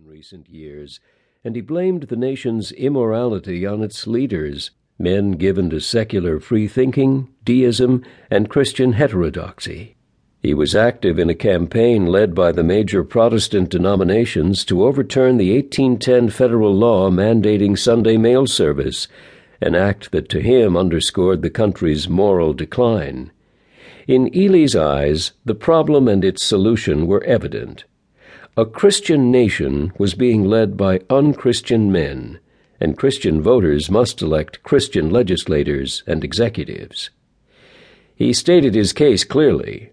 in recent years, and he blamed the nation's immorality on its leaders, men given to secular free thinking, deism, and Christian heterodoxy. He was active in a campaign led by the major Protestant denominations to overturn the 1810 federal law mandating Sunday mail service, an act that to him underscored the country's moral decline. In Ely's eyes, the problem and its solution were evident. A Christian nation was being led by unchristian men, and Christian voters must elect Christian legislators and executives. He stated his case clearly.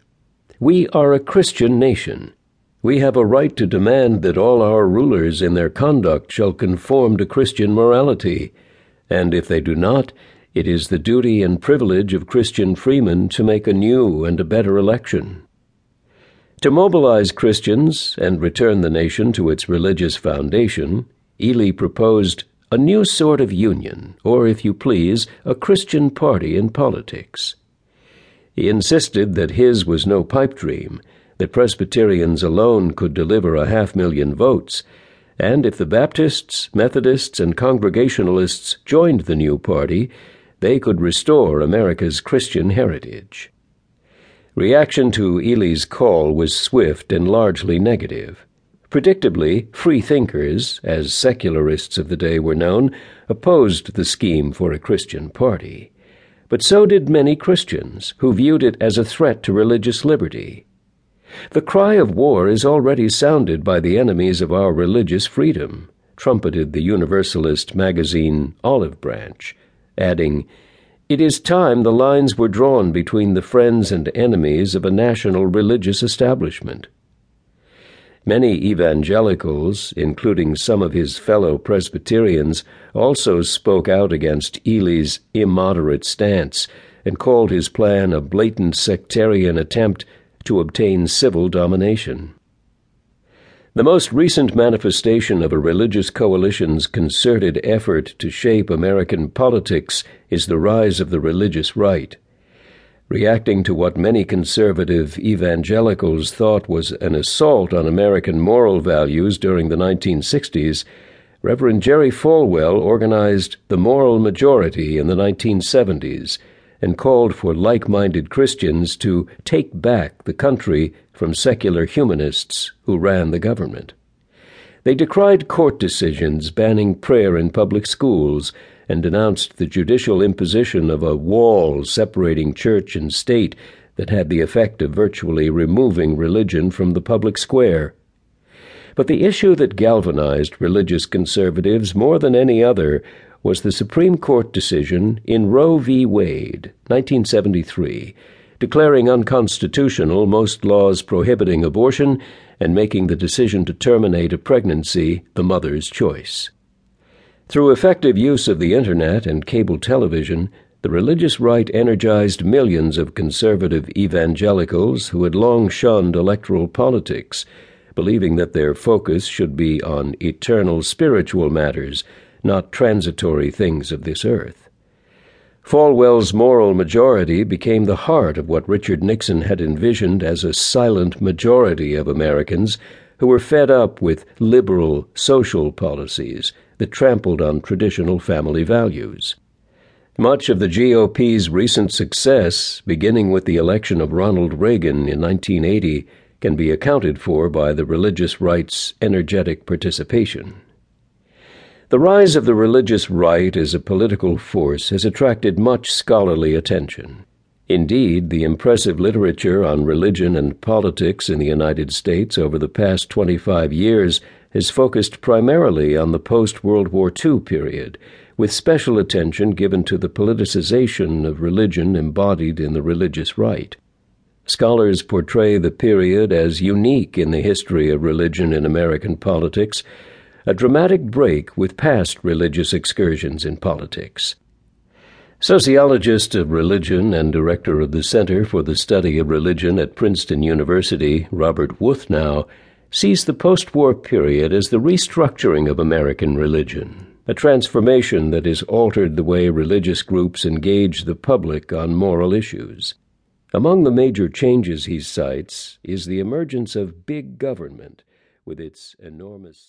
We are a Christian nation. We have a right to demand that all our rulers in their conduct shall conform to Christian morality, and if they do not, it is the duty and privilege of Christian freemen to make a new and a better election. To mobilize Christians and return the nation to its religious foundation, Ely proposed a new sort of union, or, if you please, a Christian party in politics. He insisted that his was no pipe dream, that Presbyterians alone could deliver a half million votes, and if the Baptists, Methodists, and Congregationalists joined the new party, they could restore America's Christian heritage. Reaction to Ely's call was swift and largely negative. Predictably, free thinkers, as secularists of the day were known, opposed the scheme for a Christian party. But so did many Christians, who viewed it as a threat to religious liberty. The cry of war is already sounded by the enemies of our religious freedom, trumpeted the Universalist magazine Olive Branch adding, It is time the lines were drawn between the friends and enemies of a national religious establishment. Many evangelicals, including some of his fellow Presbyterians, also spoke out against Ely's immoderate stance and called his plan a blatant sectarian attempt to obtain civil domination. The most recent manifestation of a religious coalition's concerted effort to shape American politics is the rise of the religious right. Reacting to what many conservative evangelicals thought was an assault on American moral values during the 1960s, Reverend Jerry Falwell organized the Moral Majority in the 1970s and called for like minded Christians to take back the country from secular humanists who ran the government. They decried court decisions banning prayer in public schools and denounced the judicial imposition of a wall separating church and state that had the effect of virtually removing religion from the public square. But the issue that galvanized religious conservatives more than any other was the Supreme Court decision in Roe v. Wade, 1973, declaring unconstitutional most laws prohibiting abortion and making the decision to terminate a pregnancy the mother's choice. Through effective use of the Internet and cable television, the religious right energized millions of conservative evangelicals who had long shunned electoral politics, believing that their focus should be on eternal spiritual matters not transitory things of this earth. Falwell's moral majority became the heart of what Richard Nixon had envisioned as a silent majority of Americans who were fed up with liberal social policies that trampled on traditional family values. Much of the GOP's recent success, beginning with the election of Ronald Reagan in 1980, can be accounted for by the religious right's energetic participation. The rise of the religious right as a political force has attracted much scholarly attention. Indeed, the impressive literature on religion and politics in the United States over the past 25 years has focused primarily on the post World War II period, with special attention given to the politicization of religion embodied in the religious right. Scholars portray the period as unique in the history of religion in American politics a dramatic break with past religious excursions in politics. Sociologist of religion and director of the Center for the Study of Religion at Princeton University, Robert Wuthnow, sees the post war period as the restructuring of American religion, a transformation that has altered the way religious groups engage the public on moral issues. Among the major changes he cites is the emergence of big government with its enormous